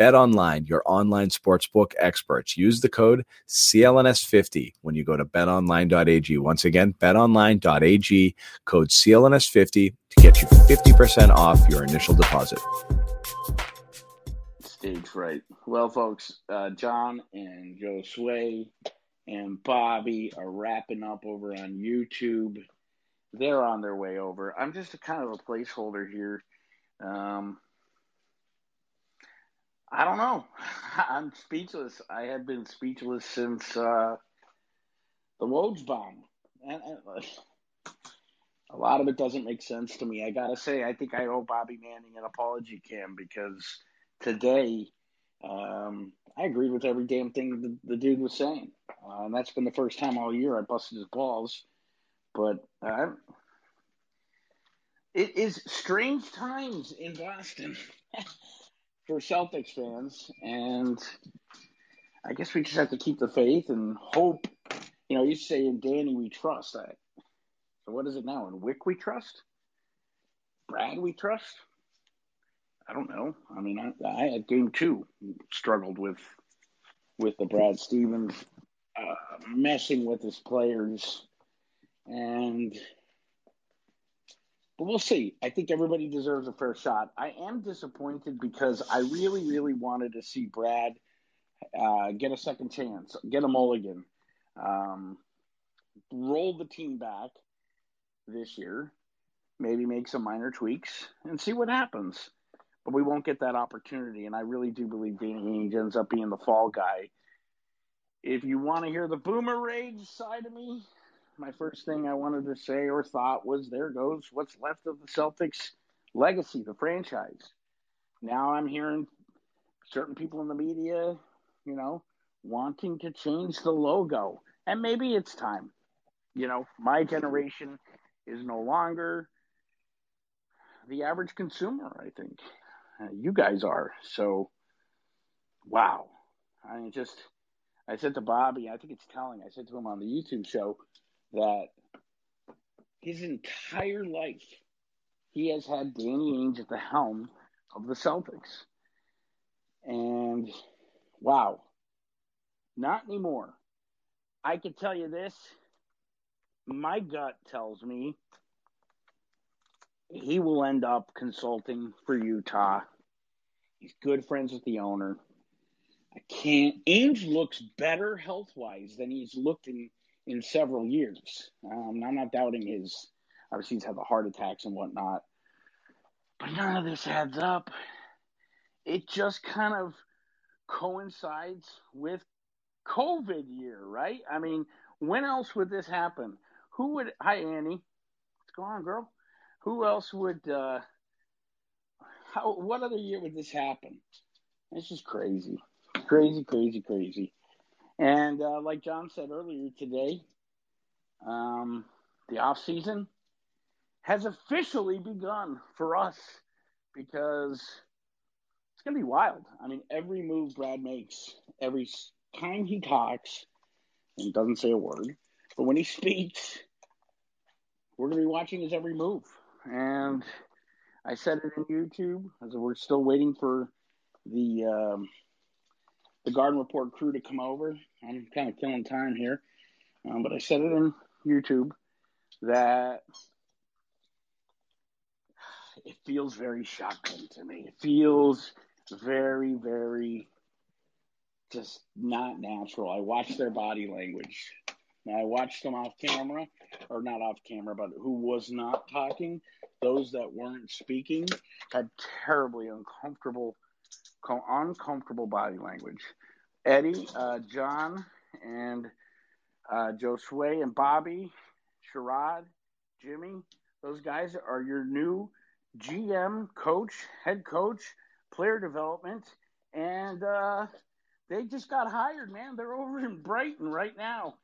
Bet online, your online sportsbook experts. Use the code CLNS50 when you go to betonline.ag. Once again, betonline.ag, code CLNS50 to get you 50% off your initial deposit. Stage right. Well, folks, uh, John and Josue and Bobby are wrapping up over on YouTube they're on their way over. I'm just a kind of a placeholder here. Um, I don't know. I'm speechless. I have been speechless since uh, the Woj bomb. And, uh, a lot of it doesn't make sense to me. I gotta say, I think I owe Bobby Manning an apology, Cam, because today um, I agreed with every damn thing the, the dude was saying, uh, and that's been the first time all year I busted his balls. But uh, it is strange times in Boston for Celtics fans, and I guess we just have to keep the faith and hope. You know, you say in Danny we trust. that. so what is it now? In Wyc we trust? Brad we trust? I don't know. I mean, I, I at game two struggled with with the Brad Stevens uh, messing with his players and but we'll see. I think everybody deserves a fair shot. I am disappointed because I really, really wanted to see Brad uh, get a second chance, get a mulligan, um, roll the team back this year, maybe make some minor tweaks, and see what happens. But we won't get that opportunity, and I really do believe Danny Ainge ends up being the fall guy. If you want to hear the boomer rage side of me, my first thing I wanted to say or thought was there goes what's left of the Celtics legacy, the franchise. Now I'm hearing certain people in the media, you know, wanting to change the logo. And maybe it's time. You know, my generation is no longer the average consumer, I think. Uh, you guys are. So, wow. I mean, just, I said to Bobby, I think it's telling, I said to him on the YouTube show, that his entire life he has had Danny Ainge at the helm of the Celtics. And wow, not anymore. I can tell you this my gut tells me he will end up consulting for Utah. He's good friends with the owner. I can't. Ainge looks better health wise than he's looked in in several years. Um, I'm not doubting his. Obviously, he's had the heart attacks and whatnot, but none of this adds up. It just kind of coincides with COVID year, right? I mean, when else would this happen? Who would? Hi, Annie. What's going on, girl? Who else would? Uh, how? What other year would this happen? This is crazy, crazy, crazy, crazy. And uh, like John said earlier today, um, the off season has officially begun for us because it's going to be wild. I mean, every move Brad makes, every time he talks, and doesn't say a word, but when he speaks, we're going to be watching his every move. And I said it in YouTube as we're still waiting for the um, the Garden Report crew to come over. I'm kind of killing time here, um, but I said it in YouTube that it feels very shocking to me. It feels very, very just not natural. I watched their body language. I watched them off camera, or not off camera, but who was not talking. Those that weren't speaking had terribly uncomfortable uncomfortable body language. Eddie, uh, John, and uh, Josue and Bobby, Sherrod, Jimmy, those guys are your new GM, coach, head coach, player development, and uh, they just got hired, man. They're over in Brighton right now,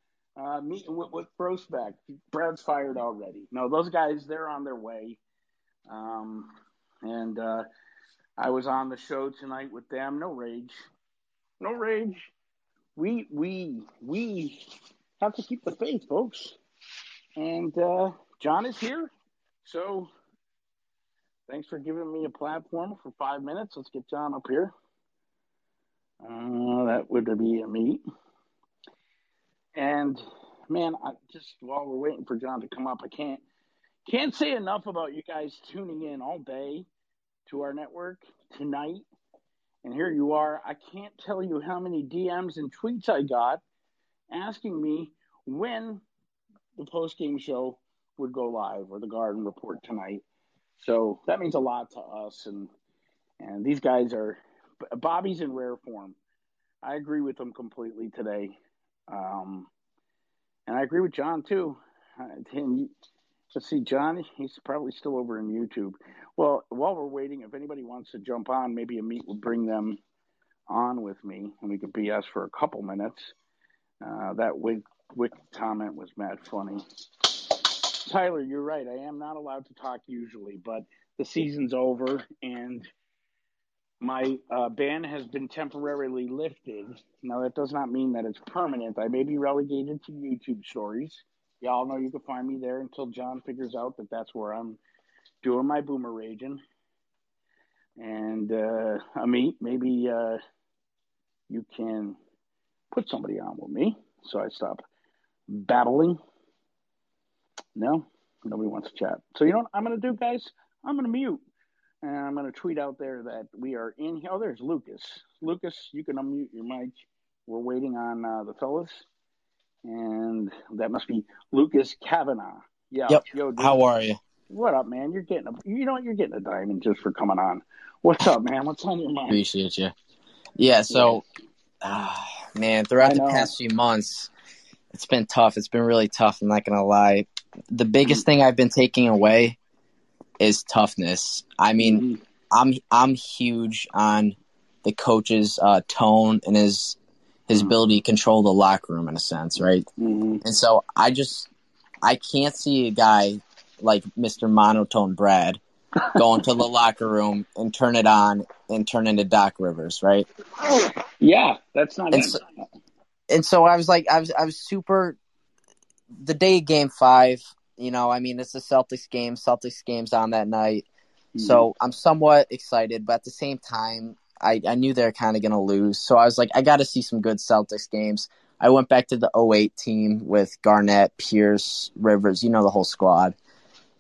uh, meeting with, with Grousbeck. Brad's fired already. No, those guys, they're on their way. Um, and uh, I was on the show tonight with them. No rage, no rage. We we we have to keep the faith, folks. And uh, John is here, so thanks for giving me a platform for five minutes. Let's get John up here. Uh, that would be a meet. And man, I just while we're waiting for John to come up, I can't can't say enough about you guys tuning in all day to our network tonight. And here you are. I can't tell you how many DMs and tweets I got asking me when the post game show would go live or the Garden Report tonight. So that means a lot to us. And and these guys are Bobby's in rare form. I agree with him completely today. Um, and I agree with John too. And let's see, John, he's probably still over in YouTube. Well, while we're waiting, if anybody wants to jump on, maybe a meet will bring them on with me, and we could BS for a couple minutes. Uh, that Wyc comment was mad funny. Tyler, you're right. I am not allowed to talk usually, but the season's over, and my uh, ban has been temporarily lifted. Now, that does not mean that it's permanent. I may be relegated to YouTube stories. Y'all know you can find me there until John figures out that that's where I'm doing my boomer raging. And uh, mean, maybe uh, you can put somebody on with me so I stop babbling. No, nobody wants to chat. So you know what I'm going to do, guys? I'm going to mute. And I'm going to tweet out there that we are in here. Oh, there's Lucas. Lucas, you can unmute your mic. We're waiting on uh, the fellas. And that must be Lucas Kavanaugh. Yeah. Yep. Yo, How are you? What up, man? You're getting a, you know? You're getting a diamond just for coming on. What's up, man? What's on your mind? Appreciate you. Yeah. So, yeah. Uh, man, throughout the past few months, it's been tough. It's been really tough. I'm not going to lie. The biggest mm-hmm. thing I've been taking away is toughness. I mean, mm-hmm. I'm I'm huge on the coach's uh, tone and his his mm-hmm. ability to control the locker room in a sense, right? Mm-hmm. And so I just I can't see a guy like Mr. Monotone Brad going to the locker room and turn it on and turn into Doc Rivers, right? Yeah, that's not. And so, and so I was like, I was I was super. The day of Game Five, you know, I mean, it's a Celtics game. Celtics game's on that night. Mm-hmm. So I'm somewhat excited, but at the same time, I, I knew they were kind of going to lose. So I was like, I got to see some good Celtics games. I went back to the 08 team with Garnett, Pierce, Rivers, you know, the whole squad.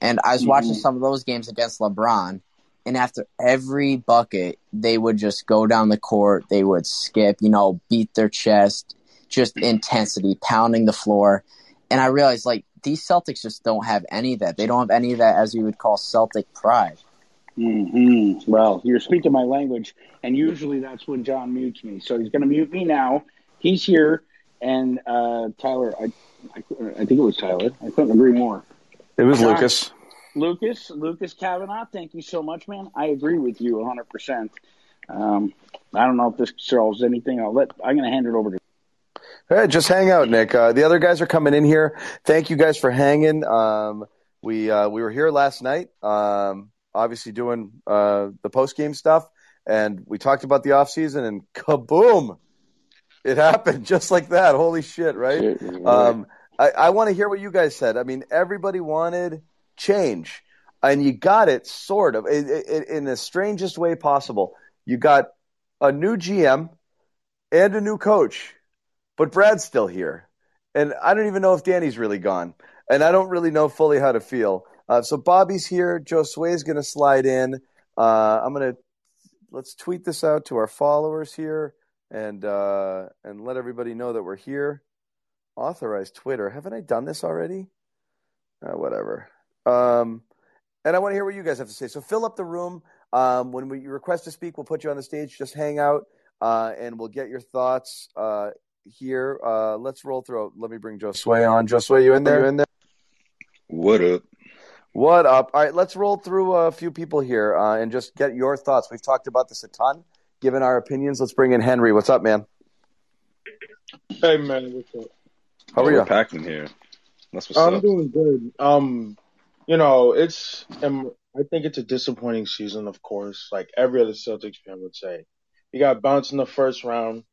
And I was mm-hmm. watching some of those games against LeBron. And after every bucket, they would just go down the court. They would skip, you know, beat their chest, just intensity, pounding the floor. And I realized, like, these Celtics just don't have any of that. They don't have any of that, as we would call Celtic pride. Mm-hmm. Well, you're speaking my language, and usually that's when John mutes me. So he's going to mute me now. He's here, and uh, Tyler, I, I, I, think it was Tyler. I couldn't agree more. It was Lucas. Lucas, Lucas Kavanaugh. Thank you so much, man. I agree with you 100. Um, percent I don't know if this solves anything. I'll let. I'm going to hand it over to. Hey, just hang out, Nick. Uh, the other guys are coming in here. Thank you guys for hanging. Um, we uh, we were here last night, um, obviously doing uh, the post game stuff, and we talked about the off season, and kaboom, it happened just like that. Holy shit, right? Um, I, I want to hear what you guys said. I mean, everybody wanted change, and you got it sort of in, in the strangest way possible. You got a new GM and a new coach but Brad's still here. And I don't even know if Danny's really gone. And I don't really know fully how to feel. Uh, so Bobby's here. Josue's going to slide in. Uh, I'm going to let's tweet this out to our followers here and uh, and let everybody know that we're here. Authorize Twitter. Haven't I done this already? Uh, whatever. Um, and I want to hear what you guys have to say. So fill up the room. Um, when we you request to speak, we'll put you on the stage. Just hang out, uh, and we'll get your thoughts uh, here. Uh, let's roll through. Let me bring Josue on. Josue, you in there? You in there? What up? What up? All right, let's roll through a few people here uh, and just get your thoughts. We've talked about this a ton, given our opinions. Let's bring in Henry. What's up, man? Hey, man. What's up? How are you? Packed in here. That's what's I'm up. doing good. Um, you know, it's I think it's a disappointing season, of course, like every other Celtics fan would say. We got bounced in the first round,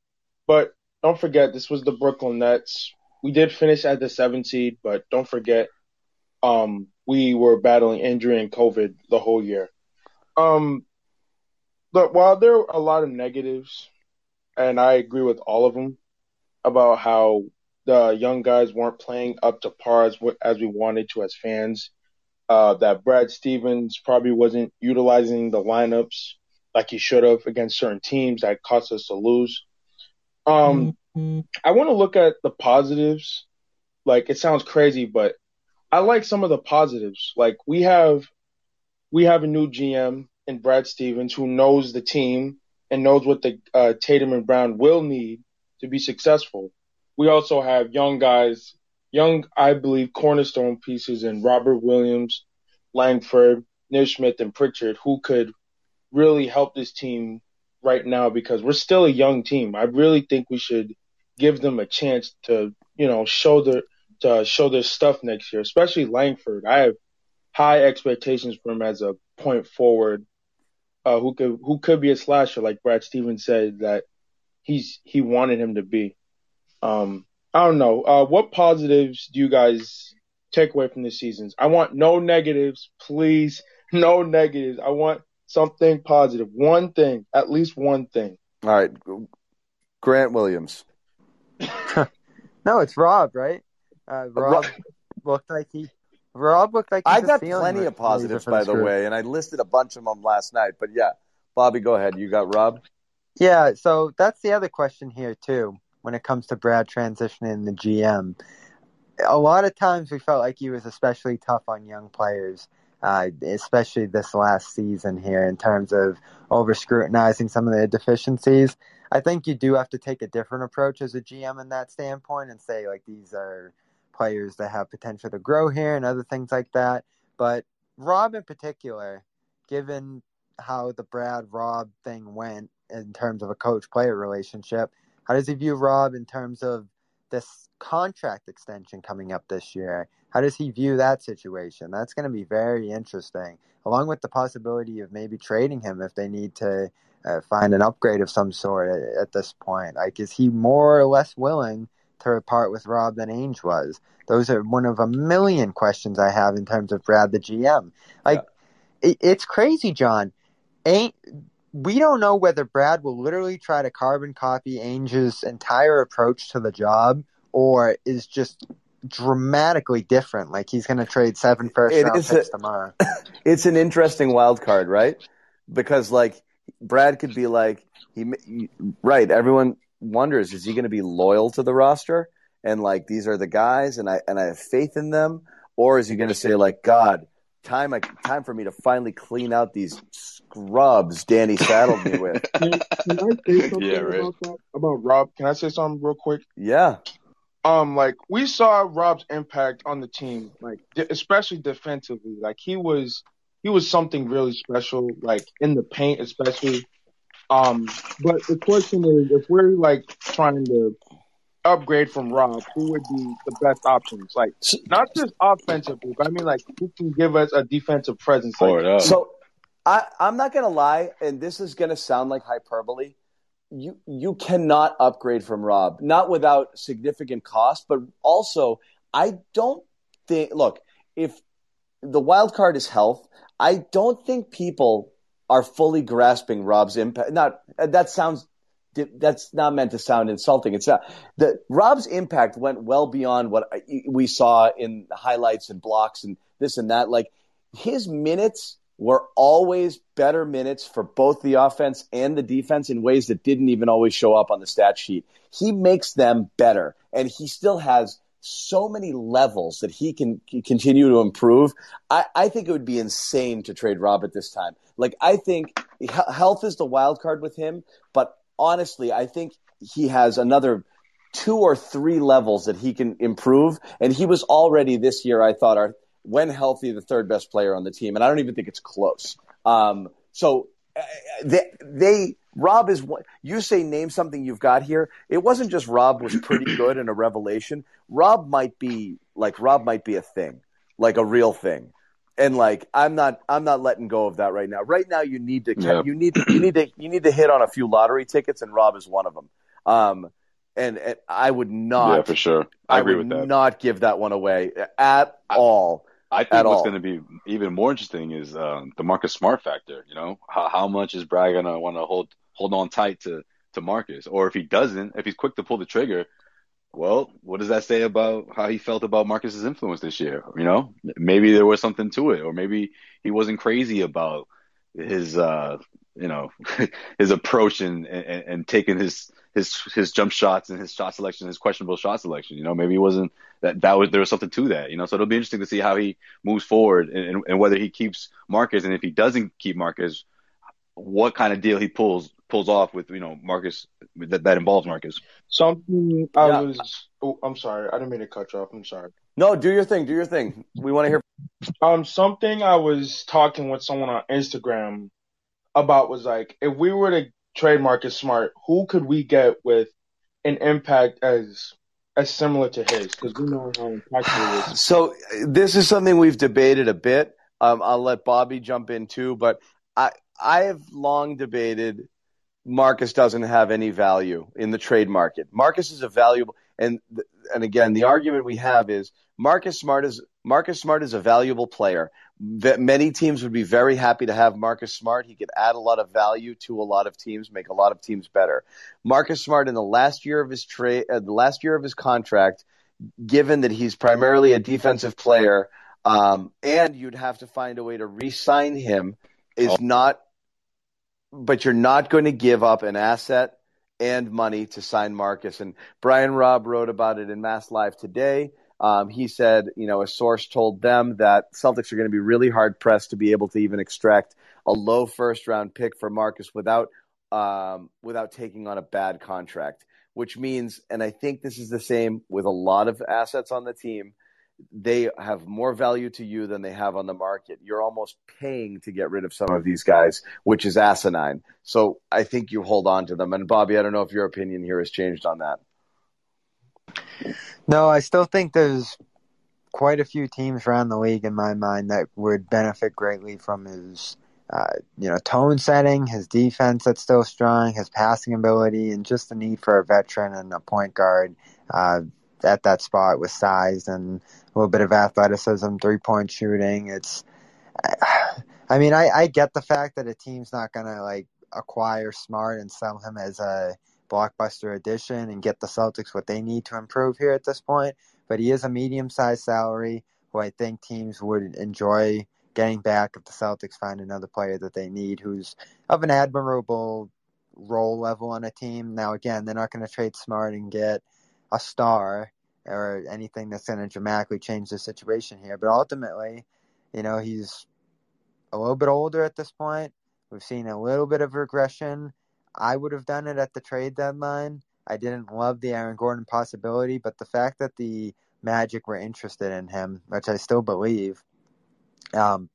but don't forget this was the Brooklyn Nets. We did finish at the seventh seed, but don't forget, um, we were battling injury and COVID the whole year. Um, but while there are a lot of negatives, and I agree with all of them about how the young guys weren't playing up to par as, as we wanted to as fans. Uh, that Brad Stevens probably wasn't utilizing the lineups like he should have against certain teams that cost us to lose. Um, mm-hmm. I want to look at the positives. Like it sounds crazy, but I like some of the positives. Like we have, we have a new GM in Brad Stevens who knows the team and knows what the uh, Tatum and Brown will need to be successful we also have young guys, young, I believe, cornerstone pieces in Robert Williams, Langford, Nesmith, and Pritchard, who could really help this team right now because we're still a young team. I really think we should give them a chance to, you know, show their to show their stuff next year, especially Langford. I have high expectations for him as a point forward, uh, who could who could be a slasher, like Brad Stevens said that he's he wanted him to be. Um, I don't know. Uh, what positives do you guys take away from the seasons? I want no negatives, please. No negatives. I want something positive. One thing, at least one thing. All right. Grant Williams. no, it's Rob, right? Uh, Rob looked like he. Rob looked like I got plenty of positives, by the way, and I listed a bunch of them last night. But yeah, Bobby, go ahead. You got Rob. Yeah, so that's the other question here too when it comes to Brad transitioning the GM. A lot of times we felt like he was especially tough on young players, uh, especially this last season here in terms of over scrutinizing some of their deficiencies. I think you do have to take a different approach as a GM in that standpoint and say, like, these are players that have potential to grow here and other things like that. But Rob, in particular, given how the Brad Rob thing went in terms of a coach player relationship, how does he view Rob in terms of this contract extension coming up this year? How does he view that situation? That's going to be very interesting, along with the possibility of maybe trading him if they need to uh, find an upgrade of some sort at, at, this point. Like, is he more or less willing to part with Rob than Ainge was? Those are one of a million questions I have in terms of Brad the GM. Like, yeah. it, it's crazy, John. Ain't we don't know whether Brad will literally try to carbon copy Ainge's entire approach to the job or is just dramatically different. Like he's going to trade seven first it round picks a, tomorrow. It's an interesting wild card, right? Because like Brad could be like he right. Everyone wonders is he going to be loyal to the roster and like these are the guys and I and I have faith in them, or is he going to say like God? Time I, time for me to finally clean out these scrubs Danny saddled me with. Can, can I say something yeah, right. about that? About Rob? Can I say something real quick? Yeah. Um, like we saw Rob's impact on the team, like especially defensively. Like he was, he was something really special. Like in the paint, especially. Um, but the question is, if we're like trying to upgrade from Rob, who would be the best options? Like not just offensively, but I mean like who can give us a defensive presence? Like, so I, I'm not gonna lie, and this is gonna sound like hyperbole. You you cannot upgrade from Rob, not without significant cost, but also I don't think look, if the wild card is health, I don't think people are fully grasping Rob's impact. Not that sounds that's not meant to sound insulting. It's not the Rob's impact went well beyond what we saw in highlights and blocks and this and that. Like his minutes were always better minutes for both the offense and the defense in ways that didn't even always show up on the stat sheet. He makes them better and he still has so many levels that he can continue to improve. I, I think it would be insane to trade Rob at this time. Like I think health is the wild card with him, but honestly, I think he has another two or three levels that he can improve. And he was already this year, I thought, our when healthy, the third best player on the team. And I don't even think it's close. Um, so uh, they, they, Rob is what you say, name something you've got here. It wasn't just Rob was pretty good and a revelation. Rob might be like, Rob might be a thing, like a real thing. And like I'm not I'm not letting go of that right now. Right now, you need to Yeah. you need you need to you need to hit on a few lottery tickets, and Rob is one of them. Um, and, and I would not yeah, for sure. I, agree would with that. not give that one away at I- all. I think what's going to be even more interesting is um, the Marcus Smart factor. You know, how, how much is Brad going to want to hold hold on tight to to Marcus, or if he doesn't, if he's quick to pull the trigger, well, what does that say about how he felt about Marcus's influence this year? You know, maybe there was something to it, or maybe he wasn't crazy about his uh you know his approach and, and and taking his his his jump shots and his shot selection his questionable shot selection you know maybe he wasn't that that was there was something to that you know so it'll be interesting to see how he moves forward and, and, and whether he keeps Marcus and if he doesn't keep Marcus what kind of deal he pulls pulls off with you know Marcus that, that involves Marcus Something I Yeah. was. Oh, I'm sorry. I didn't mean to cut you off. I'm sorry. No, do your thing. Do your thing. We want to hear. Um, something I was talking with someone on Instagram about was like, if we were to trade Marcus Smart, who could we get with an impact as as similar to his? Because we know how impactful he is. So this is something we've debated a bit. Um, I'll let Bobby jump in too, but I I have long debated Marcus doesn't have any value in the trade market. Marcus is a valuable and and again the argument we have is Marcus Smart is Marcus Smart is a valuable player. That many teams would be very happy to have Marcus Smart. He could add a lot of value to a lot of teams, make a lot of teams better. Marcus Smart in the last year of his trade, uh, the last year of his contract, given that he's primarily a defensive player, um, and you'd have to find a way to re-sign him, is Oh. not. But you're not going to give up an asset and money to sign Marcus. And Brian Robb wrote about it in Mass Live today. Um, he said, you know, a source told them that Celtics are going to be really hard pressed to be able to even extract a low first round pick for Marcus without um, without taking on a bad contract. Which means, and I think this is the same with a lot of assets on the team, they have more value to you than they have on the market. You're almost paying to get rid of some of these guys, which is asinine. So I think you hold on to them. And Bobby, I don't know if your opinion here has changed on that. No, I still think there's quite a few teams around the league in my mind that would benefit greatly from his, uh, you know, tone setting, his defense that's still strong, his passing ability, and just the need for a veteran and a point guard uh, at that spot with size and a little bit of athleticism, three point shooting. It's, I mean, I, I get the fact that a team's not gonna like acquire Smart and sell him as a blockbuster addition and get the Celtics what they need to improve here at this point. But he is a medium sized salary who I think teams would enjoy getting back if the Celtics find another player that they need who's of an admirable role level on a team. Now, again, they're not going to trade Smart and get a star or anything that's going to dramatically change the situation here. But ultimately, you know, he's a little bit older at this point. We've seen a little bit of regression. I would have done it at the trade deadline. I didn't love the Aaron Gordon possibility, but the fact that the Magic were interested in him, which I still believe, um,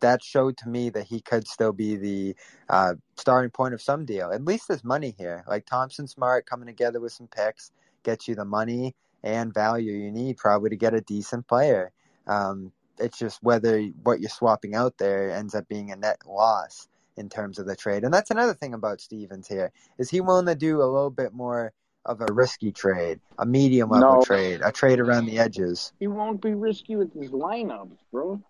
that showed to me that he could still be the uh, starting point of some deal. At least there's money here. Like Thompson Smart coming together with some picks gets you the money and value you need probably to get a decent player. Um, it's just whether what you're swapping out there ends up being a net loss in terms of the trade. And that's another thing about Stevens here. Is he willing to do a little bit more of a risky trade, a medium level No. trade, a trade around the edges? He won't be risky with his lineups, bro.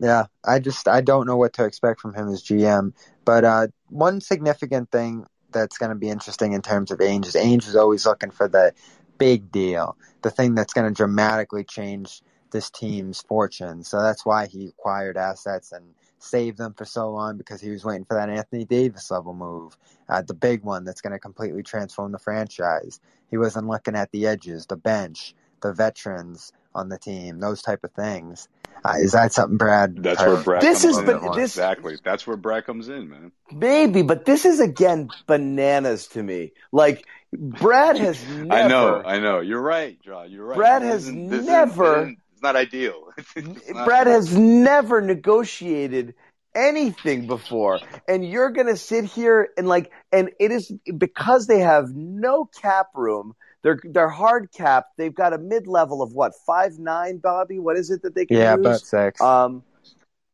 Yeah, I just I don't know what to expect from him as GM. But uh, one significant thing that's going to be interesting in terms of Ainge is Ainge is always looking for the big deal, the thing that's going to dramatically change this team's fortune. So that's why he acquired assets and saved them for so long because he was waiting for that Anthony Davis level move, uh, the big one that's going to completely transform the franchise. He wasn't looking at the edges, the bench, the veterans on the team, those type of things. Uh, is that something Brad? That's heard? where Brad This comes is in. but this- exactly. That's where Brad comes in, man. Maybe, but this is again bananas to me. Like Brad has never. I know, I know. You're right, John. You're right. Brad This has this never- isn't- It's not ideal. It's not- Brad has never negotiated anything before. And you're going to sit here and like, and it is because they have no cap room. They're they're hard capped. They've got a mid level of what five nine, Bobby. What is it that they can Yeah, use? about six. Um,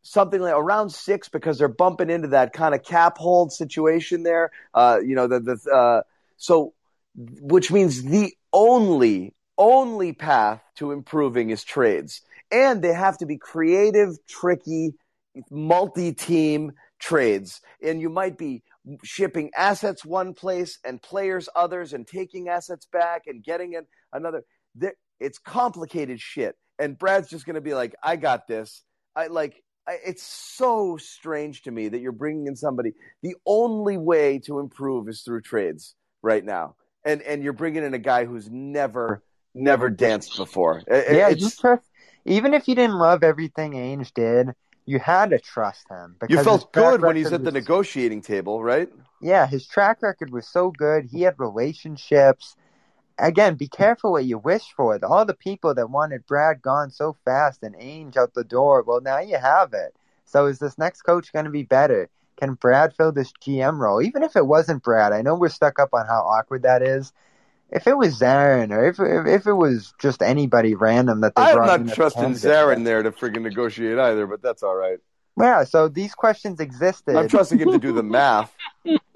something like around six because they're bumping into that kind of cap hold situation there. Uh, you know, the the uh, so which means the only only path to improving is trades, and they have to be creative, tricky, multi-team trades, and you might be shipping assets one place and players others and taking assets back and getting it another. There- it's complicated shit. And brad's just going to be like i got this. I like I, it's so strange to me that you're bringing in somebody. The only way to improve is through trades right now. And and you're bringing in a guy who's never never danced before. It- yeah, it's- you trust. Even if you didn't love everything Ainge did, you had to trust him. you because his felt good when he's at the was- negotiating table right Yeah, his track record was so good. He had relationships. Again, be careful what you wish for. All the people that wanted Brad gone so fast and Ainge out the door, well, now you have it. So is this next coach going to be better? Can Brad fill this GM role? Even if it wasn't Brad, I know we're stuck up on how awkward that is. If it was Zarren or if if, if it was just anybody random that they i'm brought not as trusting Zarren there to friggin' negotiate either but that's all right Yeah, so these questions existed. i'm trusting him to do the math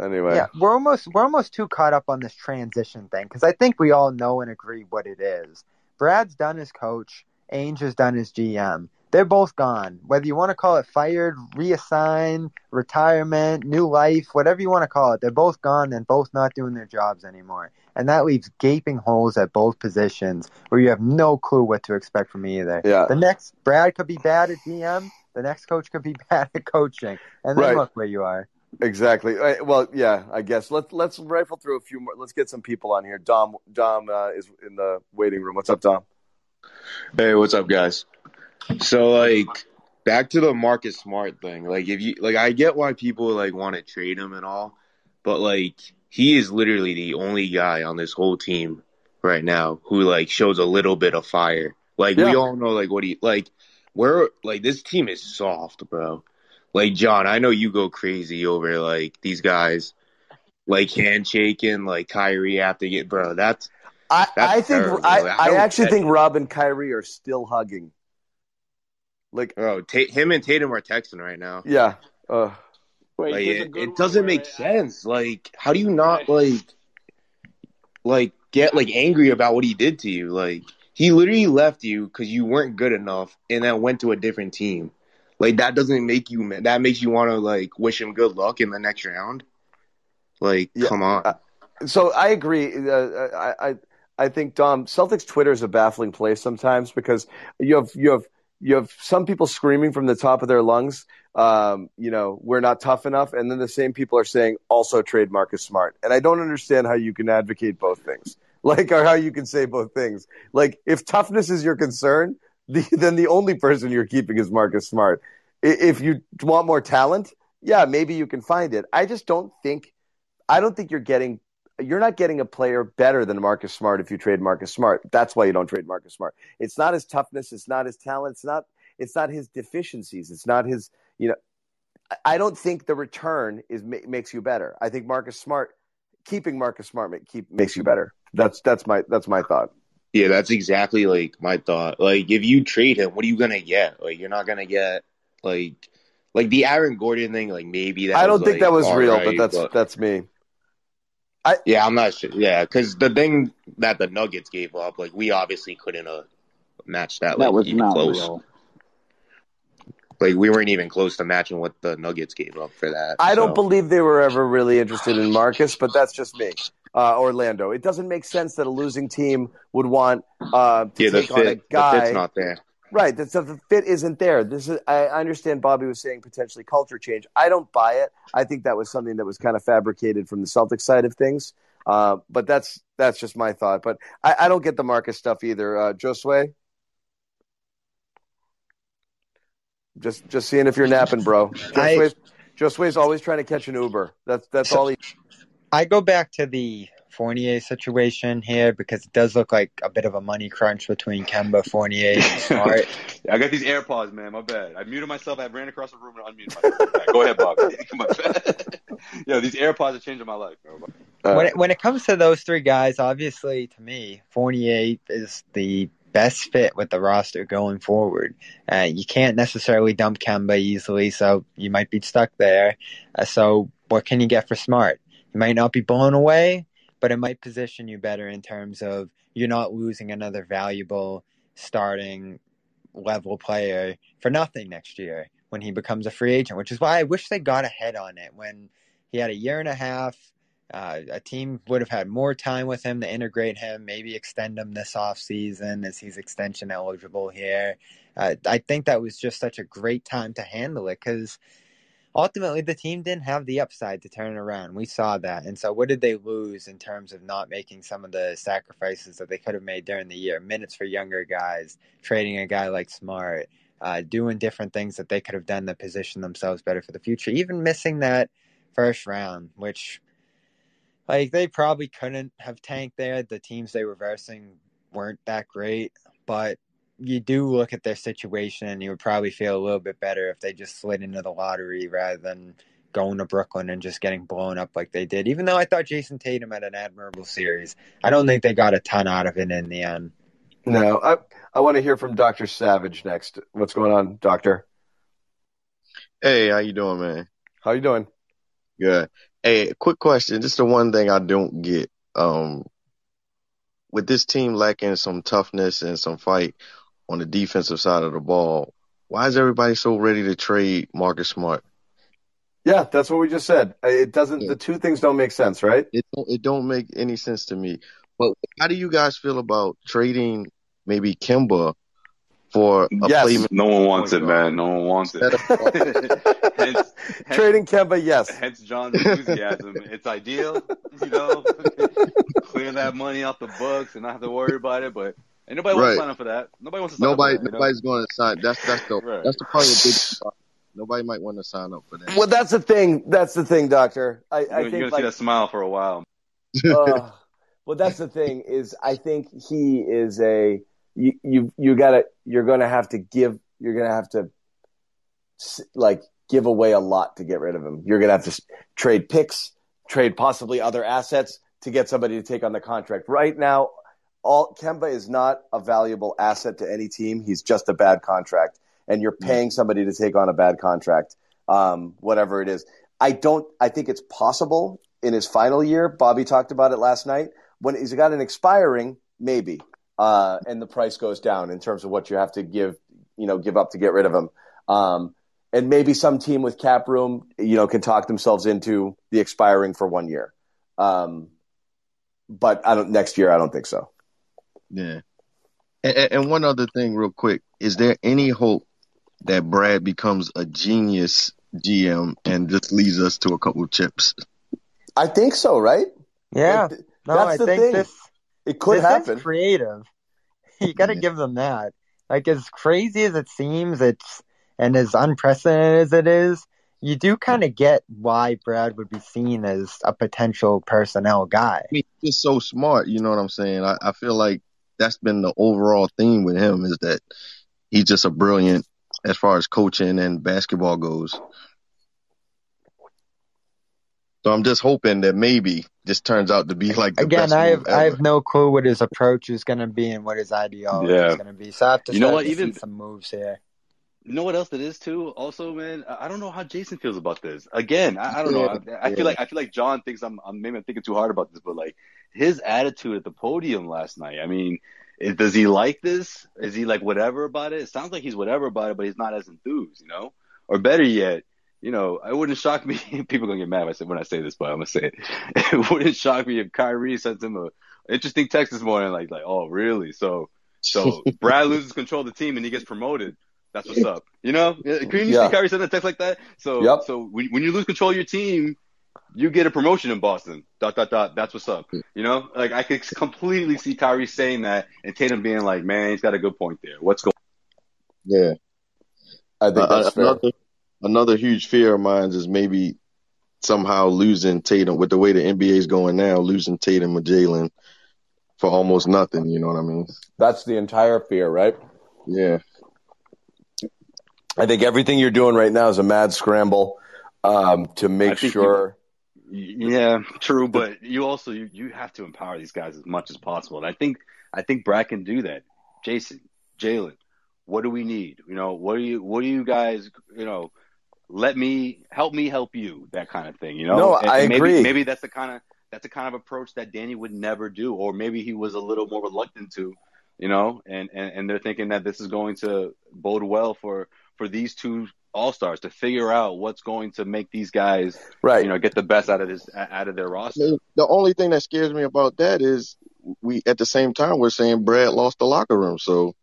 anyway Yeah, we're almost we're almost too caught up on this transition thing because I think we all know and agree what it is. Brad's done as coach, Ainge has done as GM. They're both gone. Whether you want to call it fired, reassigned, retirement, new life, whatever you want to call it, they're both gone and both not doing their jobs anymore. And that leaves gaping holes at both positions where you have no clue what to expect from either. Yeah. The next Brad could be bad at GM, the next coach could be bad at coaching. And then Right. look where you are. Exactly. Well, yeah, I guess let's let's rifle through a few more. Let's get some people on here. Dom Dom uh, is in the waiting room. What's up, Dom? Hey, what's up, guys? So, like, back to the Marcus Smart thing. Like, if you like, I get why people like want to trade him and all, but like, he is literally the only guy on this whole team right now who like shows a little bit of fire. Like, we all know like what he like. We're like this team is soft, bro. Like John, I know you go crazy over like these guys, like handshaking, like Kyrie after get, bro. That's I, That's I think terrible. I, I I actually think Rob and Kyrie are still hugging. Like, oh, Ta- him and Tatum are texting right now. yeah. Uh, Wait, Like it, it doesn't where make I- sense. Like, how do you not like, like get like angry about what he did to you? Like, he literally left you because you weren't good enough, and then went to a different team. Like that doesn't make you that makes you want to like wish him good luck in the next round. Like, Yeah, come on. uh, so I agree. Uh, I, I I think Dom Celtics Twitter is a baffling place sometimes because you have you have you have some people screaming from the top of their lungs, um, you know, we're not tough enough, and then the same people are saying also trade Marcus Smart, and I don't understand how you can advocate both things, like or how you can say both things. Like if toughness is your concern, the, then the only person you're keeping is Marcus Smart. If you want more talent, yeah, maybe you can find it. I just don't think I don't think you're getting you're not getting a player better than Marcus Smart if you trade Marcus Smart. That's why you don't trade Marcus Smart. It's not his toughness, it's not his talent, it's not it's not his deficiencies, it's not his, you know, I- don't think the return is makes you better. I think Marcus Smart keeping Marcus Smart make, keep makes you better. That's that's my that's my thought. Yeah, that's exactly like my thought. Like, if you trade him, what are you gonna get? Like, you're not gonna get like like the Aaron Gordon thing. Like, maybe that I don't was, think like, that was real, right, but that's that's me. Yeah, I'm not sure. Yeah, because the thing that the Nuggets gave up, like we obviously couldn't uh, match that. Like, That was not close. real. Like we weren't even close to matching what the Nuggets gave up for that. I don't believe they were ever really interested in Marcus, but that's just me. Uh, Orlando. It doesn't make sense that a losing team would want uh, to Yeah, the take on a fit, the guy. fit's not there. Right. So the fit isn't there. This is. I understand. Bobby was saying potentially culture change. I don't buy it. I think that was something that was kind of fabricated from the Celtics side of things. Uh, but that's that's just my thought. But I, I don't get the Marcus stuff either. Uh, Josue, just just seeing if you're napping, bro. I- Josue's, Josue's always trying to catch an Uber. That's that's all he. I go back to the Fournier situation here because it does look like a bit of a money crunch between Kemba, Fournier, and Smart. I got these AirPods, man. My bad. I muted myself. I ran across the room and unmuted myself. Go ahead, Bob. Come on. Yo, these AirPods are changing my life. Uh, when it, when it comes to those three guys, obviously to me, Fournier is the best fit with the roster going forward. Uh, you can't necessarily dump Kemba easily, so you might be stuck there. Uh, so what can you get for Smart? You might not be blown away, but it might position you better in terms of you're not losing another valuable starting level player for nothing next year when he becomes a free agent, which is why I wish they got ahead on it when he had a year and a half. Uh, a team would have had more time with him to integrate him, maybe extend him this off season as he's extension eligible here. Uh, I think that was just such a great time to handle it because ultimately the team didn't have the upside to turn around. We saw that. And so what did they lose in terms of not making some of the sacrifices that they could have made during the year? Minutes for younger guys, trading a guy like Smart, uh, doing different things that they could have done to position themselves better for the future, even missing that first round, which like they probably couldn't have tanked there. The teams they were versing weren't that great, but you do look at their situation and you would probably feel a little bit better if they just slid into the lottery rather than going to Brooklyn and just getting blown up like they did. Even though I thought Jayson Tatum had an admirable series, I don't think they got a ton out of it in the end. No, I I want to hear from Doctor Savage next. What's going on, Doctor? Hey, how you doing, man? How you doing? Good. Hey, quick question. Just the one thing I don't get. Um, with this team lacking some toughness and some fight on the defensive side of the ball, why is everybody so ready to trade Marcus Smart? Yeah, that's what we just said. Uh, it doesn't. The two things don't make sense, right? It don't, it don't make any sense to me. But how do you guys feel about trading maybe Kemba for a Yes. playmaker? No one wants it, man. No one wants it. hence, hence, Trading Kemba, yes. hence John's enthusiasm. It's ideal, you know. Clear that money off the books and not have to worry about it. But ain't nobody wants to sign up for that. Nobody wants to sign Nobody, up for that. you know? nobody's going to sign. That's that's the Right. that's the part of the big. Nobody might want to sign up for that. Well, that's the thing. That's the thing, Doctor. I, I You're, you're think gonna like see that smile for a while. uh, well, that's the thing is I think he is a you you you gotta you're gonna have to give you're gonna have to like give away a lot to get rid of him. You're gonna have to trade picks, trade possibly other assets to get somebody to take on the contract. Right now, all Kemba is not a valuable asset to any team. He's just a bad contract, and you're paying somebody to take on a bad contract, um, whatever it is. I don't. I think it's possible in his final year. Bobby talked about it last night. When he's got an expiring, maybe, uh, and the price goes down in terms of what you have to give, you know, give up to get rid of him. Um, and maybe some team with cap room, you know, can talk themselves into the expiring for one year. Um, but I don't. Next year, I don't think so. Yeah. And, and- and one other thing, real quick, is there any hope that Brad becomes a genius GM and just leads us to a couple chips? I think so, right? Yeah. Like, No, that's I the think thing. this It could this happen. is creative. You got to Yeah. give them that. Like as crazy as it seems, it's and as unprecedented as it is, you do kind of get why Brad would be seen as a potential personnel guy. I mean, he's just so smart. You know what I'm saying? I, I feel like that's been the overall theme with him is that he's just a brilliant as far as coaching and basketball goes. So I'm just hoping that maybe this turns out to be like the Again, best I have move I have no clue what his approach is going to be and what his ideology Yeah. is going to be. So I have to You know start what? to Even- some moves here. You know what else it is too? Also, man, I I don't know how Jayson feels about this. Again, I, I don't know. I, I feel like I feel like John thinks I'm, I'm maybe I'm thinking too hard about this, but like his attitude at the podium last night. I mean, is, does he like this? Is he like whatever about it? It sounds like he's whatever about it, but he's not as enthused, you know. Or better yet, you know, it wouldn't shock me. People are gonna get mad I say when I say this, but I'm gonna say it. It wouldn't shock me if Kyrie sent him a interesting text this morning, like like, oh really? So so Brad loses control of the team and he gets promoted. That's what's up. You know, couldn't you Yeah. see Kyrie send a text like that? So, Yep. so when, when you lose control of your team, you get a promotion in Boston. Dot dot dot. That's what's up. You know, like I could completely see Kyrie saying that and Tatum being like, "Man, he's got a good point there. What's going?" Yeah. I think Uh, that's fair. another another huge fear of mine is maybe somehow losing Tatum with the way the NBA is going now, losing Tatum or Jalen for almost nothing. You know what I mean? That's the entire fear, right? Yeah. I think everything you're doing right now is a mad scramble um, to make think sure. Yeah, true, but you also you, you have to empower these guys as much as possible. And I think I think Brad can do that. Jayson, Jalen, what do we need? You know, what do you what do you guys, you know, let me help me help you, that kind of thing, you know? No, And- I maybe, agree. Maybe that's the kind of that's the kind of approach that Danny would never do, or maybe he was a little more reluctant to, you know, and, and, and they're thinking that this is going to bode well for for these two all stars to figure out what's going to make these guys, Right. you know, get the best out of this out of their roster. The only thing that scares me about that is we at the same time we're saying Brad lost the locker room, so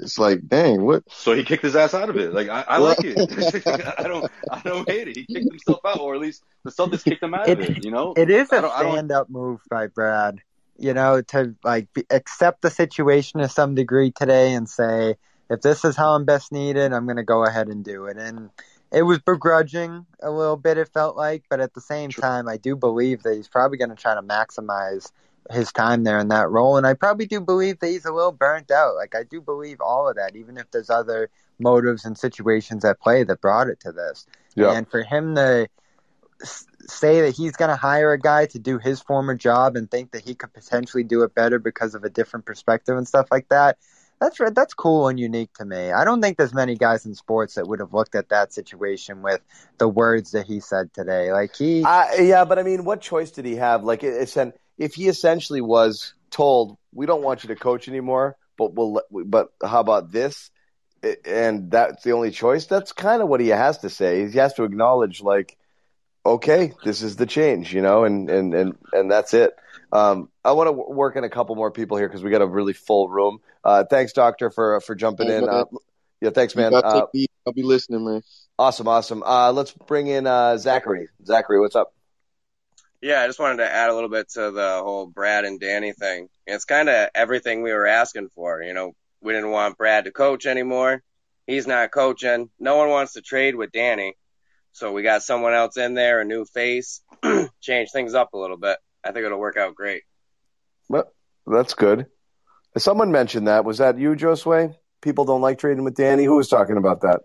it's like, dang, what? So he kicked his ass out of it. Like I, I like it. I don't I don't hate it. He kicked himself out, or at least the Celtics kicked him out of It- it. You know, It is I a don't- I don't- stand up move by Brad, you know, to like be, accept the situation to some degree today and say, if this is how I'm best needed, I'm going to go ahead and do it. And it was begrudging a little bit, it felt like, but at the same time, I do believe that he's probably going to try to maximize his time there in that role. And I probably do believe that he's a little burnt out. Like, I do believe all of that, even if there's other motives and situations at play that brought it to this. Yeah. And for him to say that he's going to hire a guy to do his former job and think that he could potentially do it better because of a different perspective and stuff like that. That's re- that's cool and unique to me. I don't think there's many guys in sports that would have looked at that situation with the words that he said today. Like he, I, yeah, but I mean, what choice did he have? Like, it, it's an, if he essentially was told, "We don't want you to coach anymore," but we'll, but how about this? And that's the only choice. That's kind of what he has to say. He has to acknowledge, like, okay, this is the change, you know, and and and and that's it. Um, I want to work in a couple more people here because we got a really full room. Uh, thanks, doctor, for for jumping Hey, in. Uh, yeah, thanks, man. Uh, take I'll be listening, man. awesome, awesome. Uh, let's bring in uh, Zachary. Zachary, what's up? Yeah, I just wanted to add a little bit to the whole Brad and Danny thing. It's kind of everything we were asking for. You know, we didn't want Brad to coach anymore. He's not coaching. No one wants to trade with Danny. So we got someone else in there, a new face, change things up a little bit. I think it'll work out great. Well, that's good. Someone mentioned that. Was that you, Josue? People don't like trading with Danny. Who was talking about that?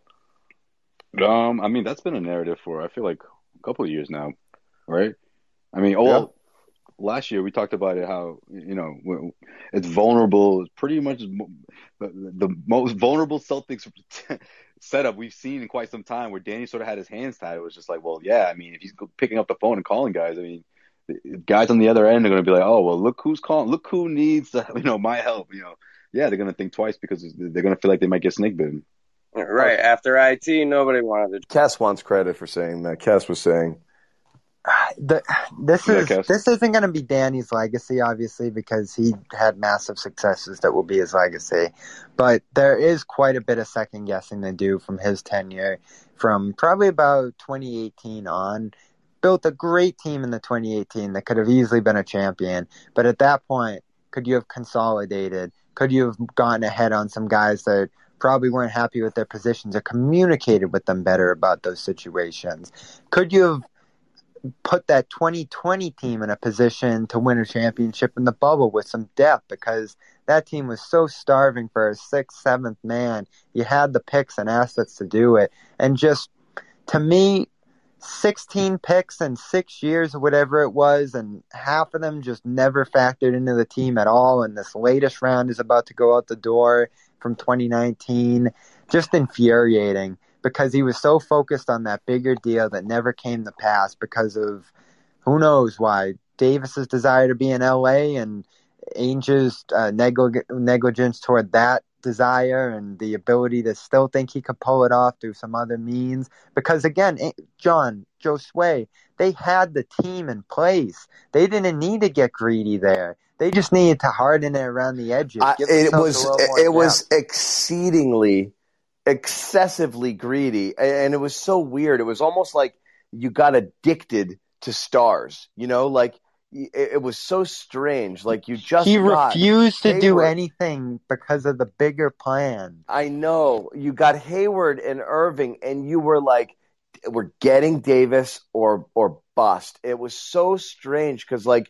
Um, I mean, that's been a narrative for I feel like a couple of years now, right? I mean, oh, well, last year we talked about it how you know it's vulnerable. It's pretty much the, the most vulnerable Celtics setup we've seen in quite some time, where Danny sort of had his hands tied. It was just like, well, yeah, I mean, if he's picking up the phone and calling guys, I mean, the guys on the other end are going to be like, oh, well, look who's calling, look who needs you know my help, you know. Yeah, they're going to think twice because they're going to feel like they might get snake bitten. Right. After IT, nobody wanted to. Cass wants credit for saying that. Cass was saying, the, this Yeah, is Cass. this isn't going to be Danny's legacy, obviously, because he had massive successes that will be his legacy. But there is quite a bit of second guessing to do from his tenure, from probably about 2018 on. Built a great team in the 2018 that could have easily been a champion, but at that point, could you have consolidated? Could you have gotten ahead on some guys that probably weren't happy with their positions or communicated with them better about those situations? Could you have put that 2020 team in a position to win a championship in the bubble with some depth because that team was so starving for a sixth, seventh man. You had the picks and assets to do it. And just to me, 16 picks in six years or whatever it was, and half of them just never factored into the team at all. And this latest round is about to go out the door from 2019. Just infuriating because he was so focused on that bigger deal that never came to pass because of who knows why Davis's desire to be in LA and Ainge's uh, neglig- negligence toward that desire and the ability to still think he could pull it off through some other means. Because again, eh, John, Josue, they had the team in place. They didn't need to get greedy there. They just needed to harden it around the edges. I, it was little it was exceedingly, excessively greedy, and it was so weird. It was almost like you got addicted to stars. You know, like it, it was so strange. Like you just he got refused to do anything because of the bigger plan. I know you got Hayward and Irving, and you were like, "We're getting Davis or or bust." It was so strange because like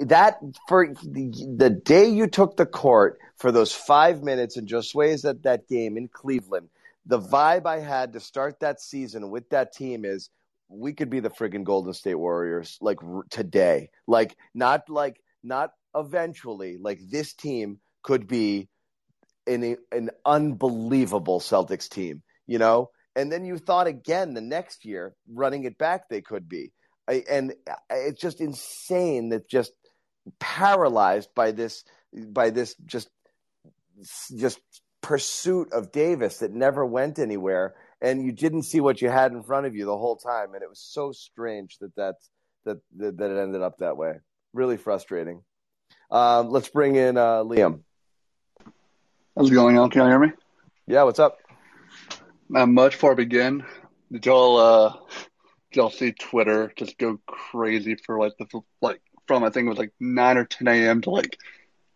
that for the, the day you took the court for those five minutes and Josue's at that game in Cleveland, the vibe I had to start that season with that team is we could be the friggin' Golden State Warriors like r- today. Like not like not eventually. Like this team could be an an unbelievable Celtics team, you know? And then you thought again the next year, running it back, they could be. I, and uh, it's just insane that just paralyzed by this by this just just pursuit of Davis that never went anywhere, and you didn't see what you had in front of you the whole time, and it was so strange that that's, that that that it ended up that way. Really frustrating. Um, let's bring in uh, Liam. How's it going, Al? Can you hear me? Yeah, what's up? Not much before I begin. Did y'all uh did y'all see Twitter just go crazy for like the like from I think it was like nine or ten AM to like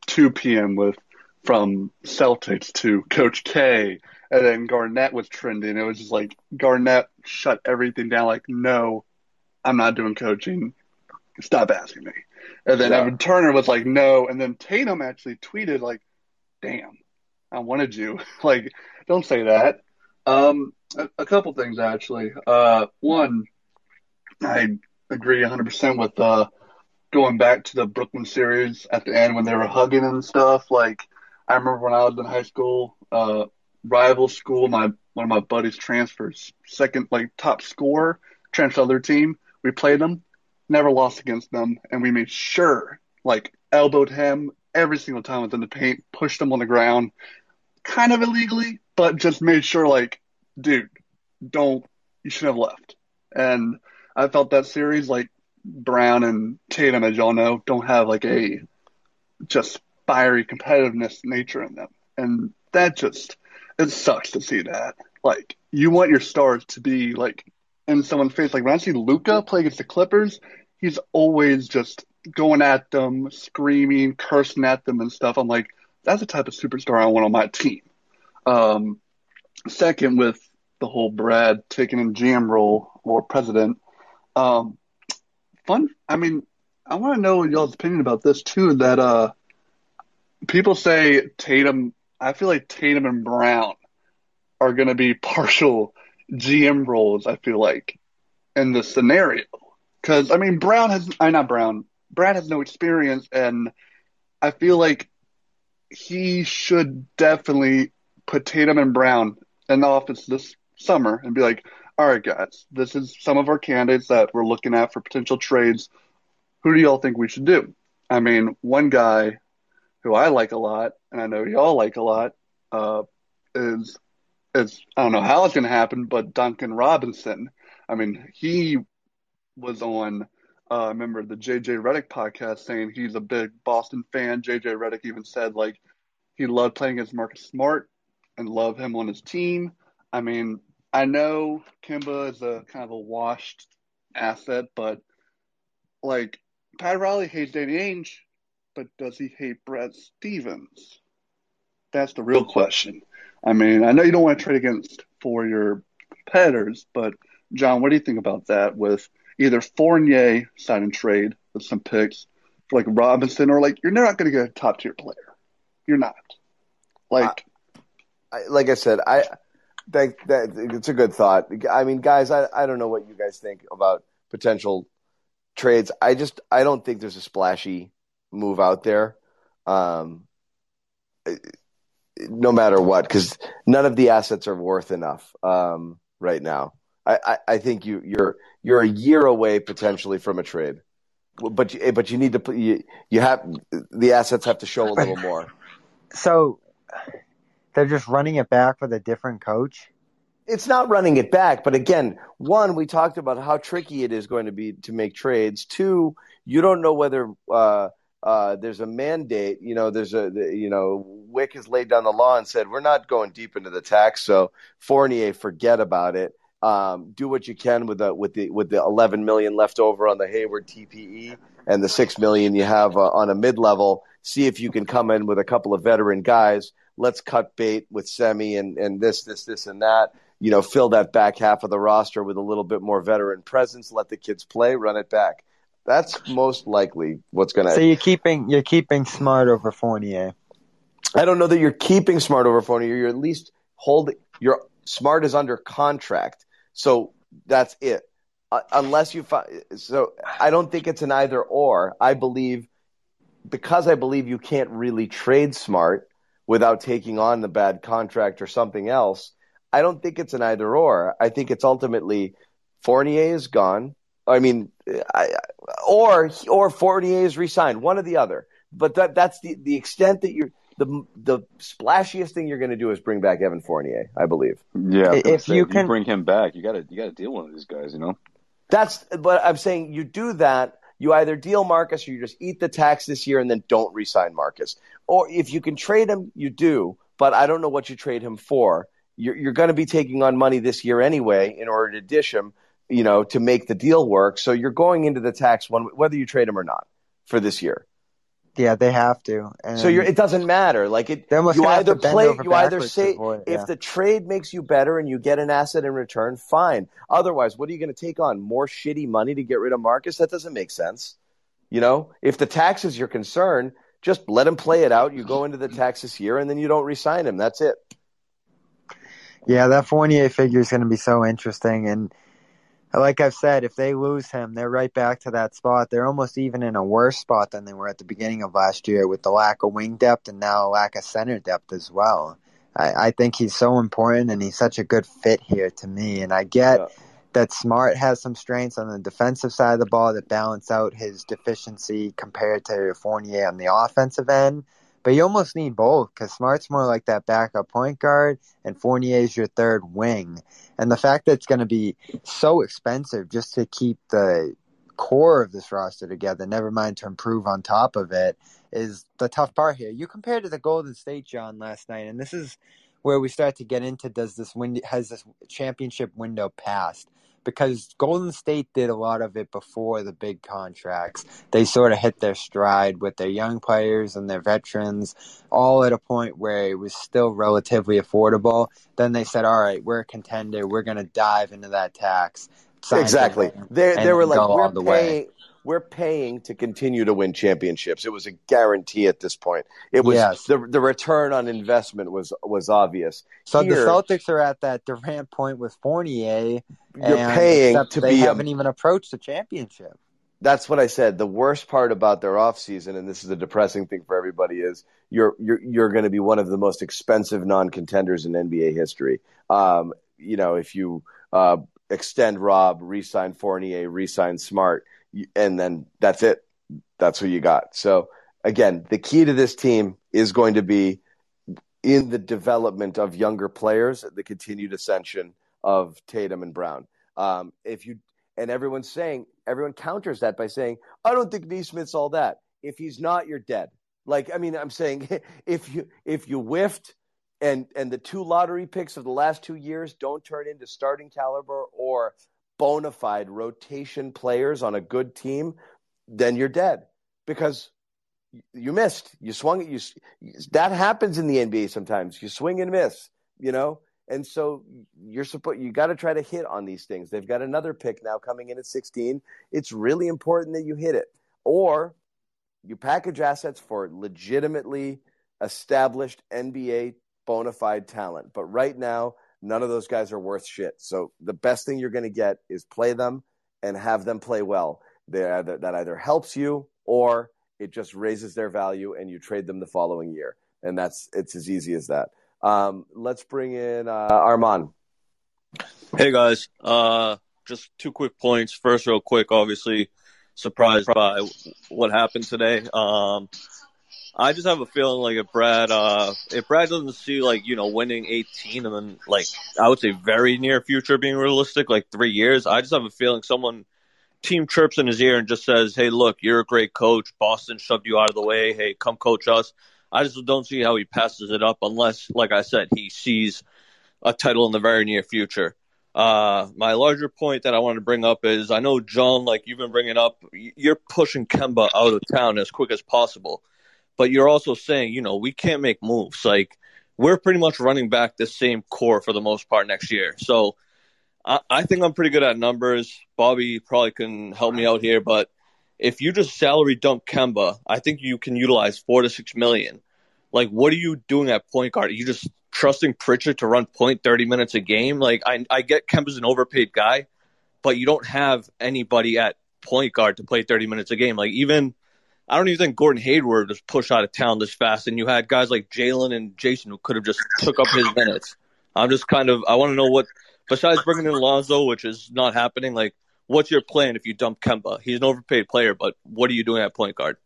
two PM with from Celtics to Coach K and then Garnett was trending. It was just like Garnett shut everything down like, no, I'm not doing coaching. Stop asking me. And then Yeah. Evan Turner was like, no. And then Tatum actually tweeted like, damn, I wanted you. like, don't say that. Um, a, a couple things actually. Uh, one, I agree 100% with uh, going back to the Brooklyn series at the end when they were hugging and stuff. Like, I remember when I was in high school, uh, rival school, my one of my buddies transfers, second like top scorer, the other team. We played them, never lost against them, and we made sure like elbowed him every single time within the paint, pushed him on the ground, kind of illegally, but just made sure like, dude, don't you should have left. And I felt that series like Brown and Tatum, as y'all know, don't have like a just fiery competitiveness nature in them. And that just it sucks to see that. Like you want your stars to be like in someone's face. Like when I see Luka play against the Clippers, he's always just going at them, screaming, cursing at them and stuff. I'm like, that's the type of superstar I want on my team. Um, second, with the whole Brad taking in GM role or president, um, fun. I mean, I want to know y'all's opinion about this too. That uh, people say Tatum. I feel like Tatum and Brown are going to be partial GM roles. I feel like in this scenario because I mean Brown has. I not Brown. Brad has no experience, and I feel like he should definitely put Tatum and Brown in the office this summer and be like, all right, guys, this is some of our candidates that we're looking at for potential trades. Who do y'all think we should do? I mean, one guy who I like a lot, and I know y'all like a lot, uh, is is I don't know how it's to happen, but Duncan Robinson. I mean, he was on. Uh, I remember the JJ Redick podcast saying he's a big Boston fan. JJ Redick even said like he loved playing against Marcus Smart and loved him on his team. I mean, I know Kemba is a kind of a washed asset, but like Pat Riley hates Danny Ainge, but does he hate Brad Stevens? That's the real question. I mean, I know you don't want to trade against for your competitors, but John, what do you think about that with either Fournier sign and trade with some picks like Robinson or like you're not going to get a top tier player. You're not. Like I, like I said, I that, that it's a good thought. I mean, guys, I, I don't know what you guys think about potential trades. I just I don't think there's a splashy move out there, um, no matter what, because none of the assets are worth enough um, right now. I, I, I think you you're you're a year away potentially from a trade, but you, but you need to you you have the assets have to show a little more. So they're just running it back with a different coach. it's not running it back. But again, one, we talked about how tricky it is going to be to make trades. Two, you don't know whether uh, uh, there's a mandate. You know, there's a the- you know, Wyc has laid down the law and said we're not going deep into the tax. So Fournier, forget about it. Um, do what you can with the with the with the 11 million left over on the Hayward TPE and the six million you have uh, on a mid level. See if you can come in with a couple of veteran guys. Let's cut bait with Semi and and this this this and that. You know, fill that back half of the roster with a little bit more veteran presence. Let the kids play. Run it back. That's most likely what's going to. So you're keeping you're keeping Smart over Fournier. I don't know that you're keeping Smart over Fournier. You're at least holding. Your Smart is under contract, so that's it. uh, unless you find. So I don't think it's an either or. I believe because I believe you can't really trade smart without taking on the bad contract or something else. I don't think it's an either or. I think it's ultimately Fournier is gone. I mean, I, or or Fournier is resigned, one or the other. But that that's the the extent that you're the the splashiest thing you're going to do is bring back Evan Fournier, I believe. Yeah, If if you you, can- bring him back, you gotta you gotta deal one of these guys. You know. That's but I'm saying you do that. You either deal Marcus or you just eat the tax this year and then don't re-sign Marcus. Or if you can trade him, you do. But I don't know what you trade him for. You're, you're going to be taking on money this year anyway in order to dish him, you know, to make the deal work. So you're going into the tax one whether you trade him or not for this year. Yeah, they have to. And So you're, it doesn't matter. Like it, you either play, you either say, avoid it, if the trade makes you better and you get an asset in return, fine. Otherwise, what are you going to take on? More shitty money to get rid of Marcus? That doesn't make sense. You know, if the tax is your concern, just let him play it out. You go into the tax this year and then you don't resign him. That's it. Yeah, that Fournier figure is going to be so interesting. And like I've said, if they lose him, they're right back to that spot. They're almost even in a worse spot than they were at the beginning of last year with the lack of wing depth and now a lack of center depth as well. I, I think he's so important and he's such a good fit here to me. And I get Yeah. that Smart has some strengths on the defensive side of the ball that balance out his deficiency compared to Fournier on the offensive end. But you almost need both because Smart's more like that backup point guard and Fournier's your third wing. And the fact that it's going to be so expensive just to keep the core of this roster together, never mind to improve on top of it, is the tough part here. You compared to the Golden State, John, last night, and this is where we start to get into does this window has this championship window passed? Because Golden State did a lot of it before the big contracts. They sort of hit their stride with their young players and their veterans, all at a point where it was still relatively affordable. Then they said, "All right, we're a contender. We're going to dive into that tax." Exactly. They they were like, we're the way. We're paying to continue to win championships. It was a guarantee at this point. It was Yes. the the return on investment was was obvious. So the Celtics are at that Durant point with Fournier. You're and paying to they be a haven't even approached the championship. That's what I said. The worst part about their offseason, and this is a depressing thing for everybody, is you're you're you're going to be one of the most expensive non-contenders in NBA history. Um, you know, if you uh, extend Rob, re-sign Fournier, re-sign Smart, and then that's it. That's who you got. So again, the key to this team is going to be in the development of younger players, the continued ascension of Tatum and Brown. Um, if you and everyone's saying everyone counters that by saying, "I don't think Nesmith's all that." If he's not, you're dead. Like I mean, I'm saying if you if you whiffed and and the two lottery picks of the last two years don't turn into starting caliber or bona fide rotation players on a good team, then you're dead because you missed. You swung it. You that happens in the NBA sometimes. You swing and miss. You know, and so you're supposed you got to try to hit on these things. They've got another pick now coming in at 16. It's really important that you hit it, or you package assets for legitimately established NBA bona fide talent. But right now, none of those guys are worth shit. So the best thing you're going to get is play them and have them play well. Either, that either helps you or it just raises their value and you trade them the following year. And that's it's as easy as that. Um, let's bring in uh, Armand. Hey guys, uh, just two quick points. First, real quick, obviously surprised by what happened today. Um, I just have a feeling like if Brad, uh, if Brad doesn't see like you know winning 18 and then like I would say very near future being realistic, like three years, I just have a feeling someone team chirps in his ear and just says, "Hey, look, you're a great coach. Boston shoved you out of the way. Hey, come coach us." I just don't see how he passes it up unless, like I said, he sees a title in the very near future. Uh, my larger point that I want to bring up is I know John, like you've been bringing up, you're pushing Kemba out of town as quick as possible, but you're also saying, you know, we can't make moves. Like we're pretty much running back the same core for the most part next year. So I, I think I'm pretty good at numbers. Bobby probably can help me out here, but if you just salary dump Kemba, I think you can utilize four to six million. Like, what are you doing at point guard? Are you just trusting Pritchard to run point 30 minutes a game? Like, I, I get Kemba's an overpaid guy, but you don't have anybody at point guard to play 30 minutes a game. Like even I don't even think Gordon Hayward was pushed out of town this fast, and you had guys like Jalen and Jayson who could have just took up his minutes. I'm just kind of I want to know what besides bringing in Lonzo, which is not happening. Like, what's your plan if you dump Kemba? He's an overpaid player, but what are you doing at point guard?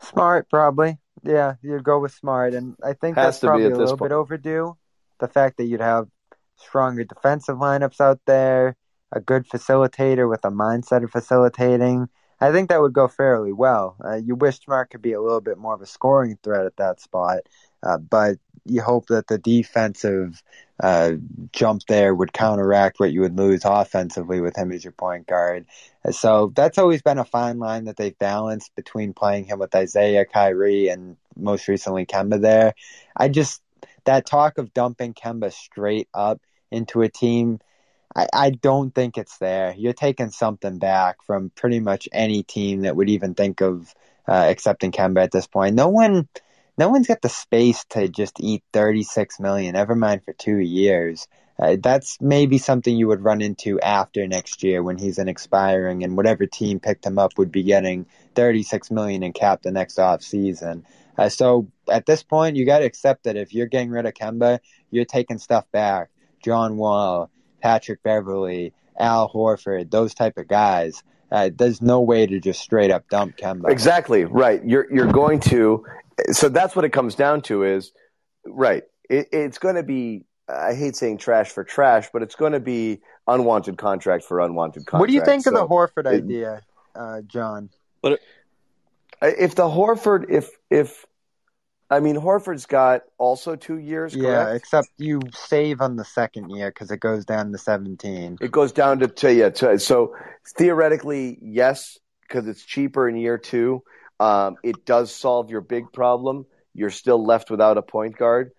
Smart, probably. Yeah, you'd go with smart, and I think Has that's probably a little point. bit overdue. The fact that you'd have stronger defensive lineups out there, a good facilitator with a mindset of facilitating. I think that would go fairly well. Uh, you wish Smart could be a little bit more of a scoring threat at that spot, uh, but you hope that the defensive uh, jump there would counteract what you would lose offensively with him as your point guard. Uh, So that's always been a fine line that they've balanced between playing him with Isaiah, Kyrie, and most recently Kemba there. I just, that talk of dumping Kemba straight up into a team, I, I don't think it's there. You're taking something back from pretty much any team that would even think of uh, accepting Kemba at this point. No one, no one's got the space to just eat 36 million. Never mind for two years. Uh, that's maybe something you would run into after next year when he's an expiring, and whatever team picked him up would be getting 36 million in cap the next off season. Uh, so at this point, you got to accept that if you're getting rid of Kemba, you're taking stuff back. John Wall, Patrick Beverley, Al Horford, those type of guys. Uh, there's no way to just straight up dump Kemba. Exactly right. You're you're going to. So that's what it comes down to. Is right. It, it's going to be. I hate saying trash for trash, but it's going to be unwanted contract for unwanted contract. What do you think of the So Horford it- idea, uh, John? if the Horford, if if I mean Horford's got also two years, Yeah, correct? except you save on the second year because it goes down to 17. It goes down to, to yeah. To, so theoretically, yes, because it's cheaper in year two. Um, it does solve your big problem. You're still left without a point guard.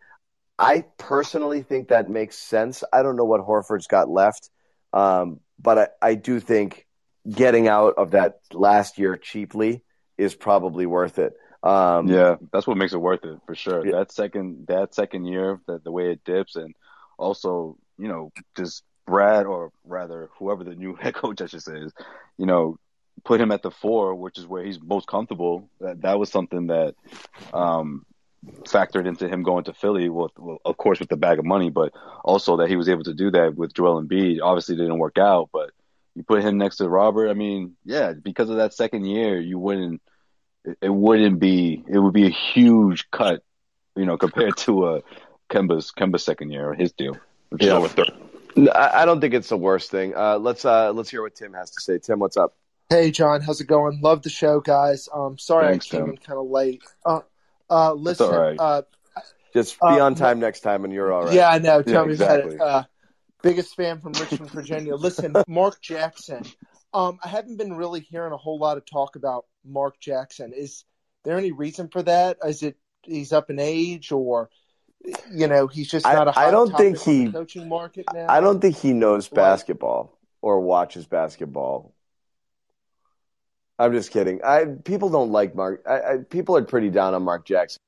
I personally think that makes sense. I don't know what Horford's got left, um, but I, I do think getting out of that last year cheaply is probably worth it. Um, yeah, that's what makes it worth it for sure. Yeah. That second that second year, the the way it dips, and also you know just Brad or rather whoever the new head coach I should say is, you know, put him at the four, which is where he's most comfortable. That that was something that um, factored into him going to Philly. With, well, of course, with the bag of money, but also that he was able to do that with Joel Embiid. Obviously, it didn't work out, but you put him next to Robert. I mean, yeah, because of that second year, you wouldn't. It, it wouldn't be. It would be a huge cut, you know, compared to uh, Kemba's Kemba's second year, or his deal, Yeah. over thirty. No, I I don't think it's the worst thing. Uh, let's uh, let's hear what Tim has to say. Tim, what's up? Hey, John, how's it going? Love the show, guys. Um, sorry Thanks, I came Tim. in kind of late. Uh, uh, listen, all right. uh, Just be Uh, on time next time, and you're all right. yeah, I know. Tell Yeah, me about it. Uh, biggest fan from Richmond, Virginia. Listen, Mark Jackson. Um, I haven't been really hearing a whole lot of talk about Mark Jackson. Is there any reason for that? Is it he's up in age, or you know he's just not a hot I don't think he- coaching market now? I don't think he knows basketball or watches basketball. I'm just kidding. I people don't like Mark. I, I, people are pretty down on Mark Jackson.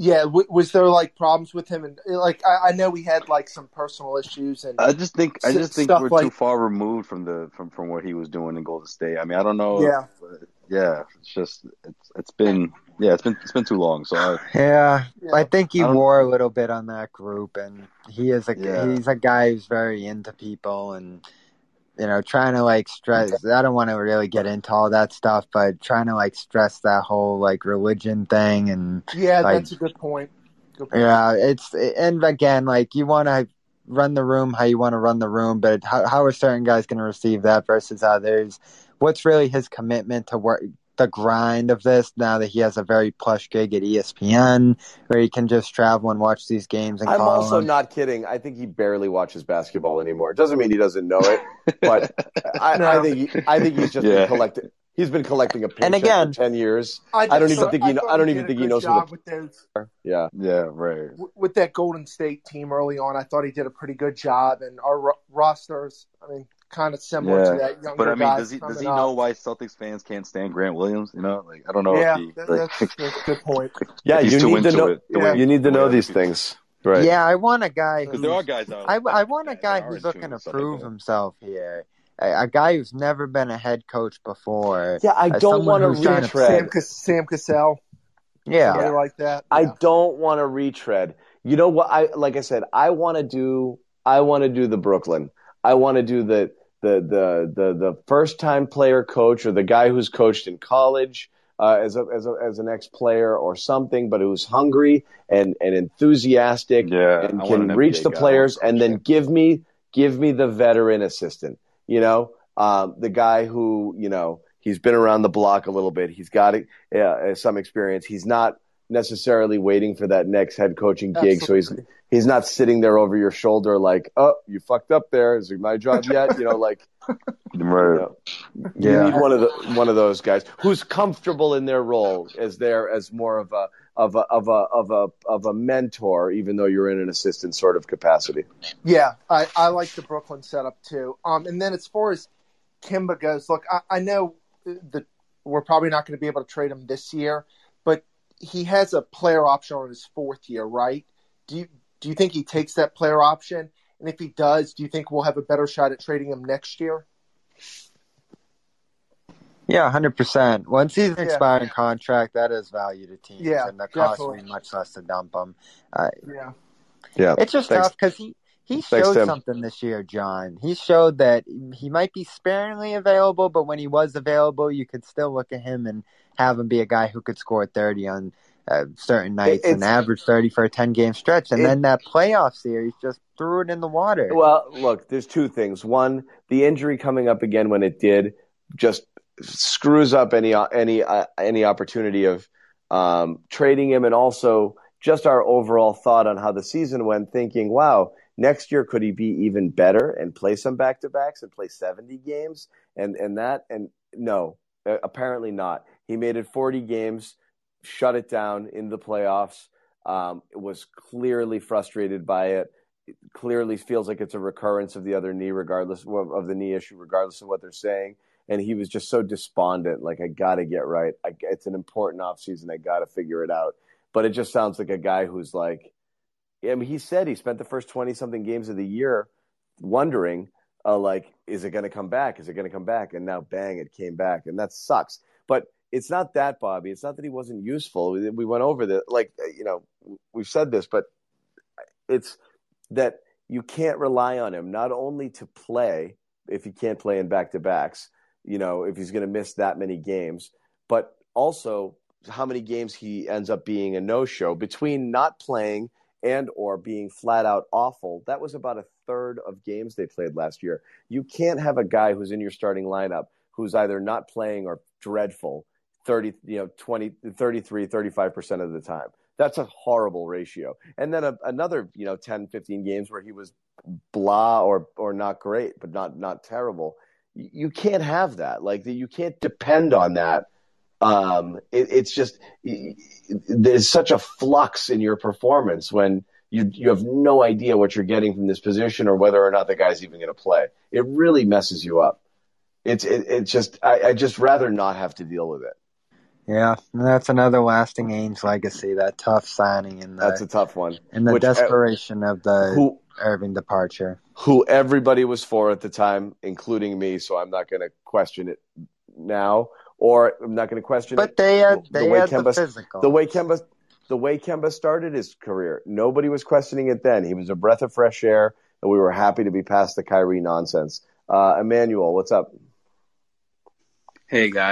Yeah, w- was there like problems with him? And like I, I know we had like some personal issues and I just think I S- just think we're like- too far removed from the from from what he was doing in Golden State. I mean, I don't know. Yeah. if- yeah. It's just it's it's been yeah it's been it's been too long. So I, Yeah, Yeah. I think he I wore a little bit on that group, and he is a Yeah. he's a guy who's very into people, and you know, trying to like stress. I don't want to really get into all that stuff, but trying to like stress that whole like religion thing, and yeah, like that's a good point. Good point. yeah, it's and again, like you want to run the room how you want to run the room, but how, how are certain guys going to receive that versus others? What's really his commitment to work the grind of this now that he has a very plush gig at ESPN, where he can just travel and watch these games and I'm call also them? not kidding. I think he barely watches basketball anymore. It doesn't mean he doesn't know it, but I, I think he, I think he's just Yeah. been collecting. He's been collecting a paycheck And again- for ten years. I, I don't even thought- think he. thought I don't he even think he knows who job the. with those Yeah. yeah right. with that Golden State team early on. I thought he did a pretty good job, and our ro- rosters, I mean, kind of similar Yeah. to that younger But I mean, does he does coming he up. know why Celtics fans can't stand Grant Williams? You know, like I don't know Yeah, if he that, like, that's, that's a good point. Yeah, he's you too need to know. it. Yeah. You need to know other these things, Right. Yeah, I want a guy Because there are guys out. I, I want a guy who's looking to and stuff like prove himself here. A, a guy who's never been a head coach before. Yeah, I uh, don't want to who's trying retread. Sam, Sam Cassell, Yeah. somebody like that. I don't want to retread. You know what? I like I said, I want to do. I want to do the Brooklyn. I want to do the the the the the first time player coach or the guy who's coached in college uh, as a as a as an ex player or something, but who's hungry and and enthusiastic Yeah, and can an reach the players, and then give me give me the veteran assistant. You know, um, the guy who you know he's been around the block a little bit. He's got uh, some experience. He's not necessarily waiting for that next head coaching gig. So he's he's not sitting there over your shoulder like, oh, you fucked up there. Is it my job yet? You know, like you, Right. know, you Yeah. need one of the one of those guys who's comfortable in their role as there as more of a of a of a of a of a mentor, even though you're in an assistant sort of capacity. Yeah, I, I like the Brooklyn setup too. Um, and then as far as Kemba goes, look, I, I know that we're probably not going to be able to trade him this year, but he has a player option on his fourth year, right? Do you do you think he takes that player option? And if he does, do you think we'll have a better shot at trading him next year? Yeah, hundred percent. Once he's an Yeah. expiring contract, that is value to teams, Yeah, and the cost will be much less to dump him. Uh, Yeah. Yeah, it's just Thanks. tough because he he Thanks, showed Tim. something this year, John. He showed that he might be sparingly available, but when he was available, you could still look at him and have him be a guy who could score thirty on uh, certain nights and average thirty for a ten game stretch, and It- then that playoff series just threw it in the water. Well, look, there's two things. One, the injury coming up again when it did just screws up any any uh, any opportunity of um, trading him, and also just our overall thought on how the season went. Thinking, wow, next year could he be even better and play some back to backs and play 70 games and and that and no, apparently not. He made it 40 games, shut it down in the playoffs. Um, was clearly frustrated by it clearly feels like it's a recurrence of the other knee, regardless of, of the knee issue, regardless of what they're saying. And he was just so despondent. Like, I got to get right. I, it's an important offseason. I got to figure it out. But it just sounds like a guy who's like, I mean, he said he spent the first 20 something games of the year wondering, uh, like, is it going to come back? Is it going to come back? And now, bang, it came back. And that sucks. But it's not that, Bobby. It's not that he wasn't useful. We, we went over the, like, you know, we've said this, but it's that you can't rely on him not only to play if he can't play in back to backs, you know, if he's going to miss that many games, but also how many games he ends up being a no show between not playing and or being flat out awful. That was about a third of games they played last year. You can't have a guy who's in your starting lineup who's either not playing or dreadful 30, you know, 20, 33, 35% of the time. That's a horrible ratio. And then a, another, you know, 10, 15 games where he was blah or, or not great, but not, not terrible. You, can't have that. Like you can't depend on that. Um, it, it's just, there's such a flux in your performance when you, you have no idea what you're getting from this position or whether or not the guy's even going to play. It really messes you up. It's, it, it's just, I, I just rather not have to deal with it. Yeah, and that's another lasting Ainge legacy. That tough signing and the That's a tough one. and the Which, uh, desperation of the who Irving departure. who everybody was for at the time, including me. So I'm not going to question it now, or I'm not going to question But it. they had the they way had the Kemba, physical. the way Kemba, the way Kemba started his career, nobody was questioning it then. He was a breath of fresh air, and we were happy to be past the Kyrie nonsense. Uh, Emmanuel, what's up? Hey guys.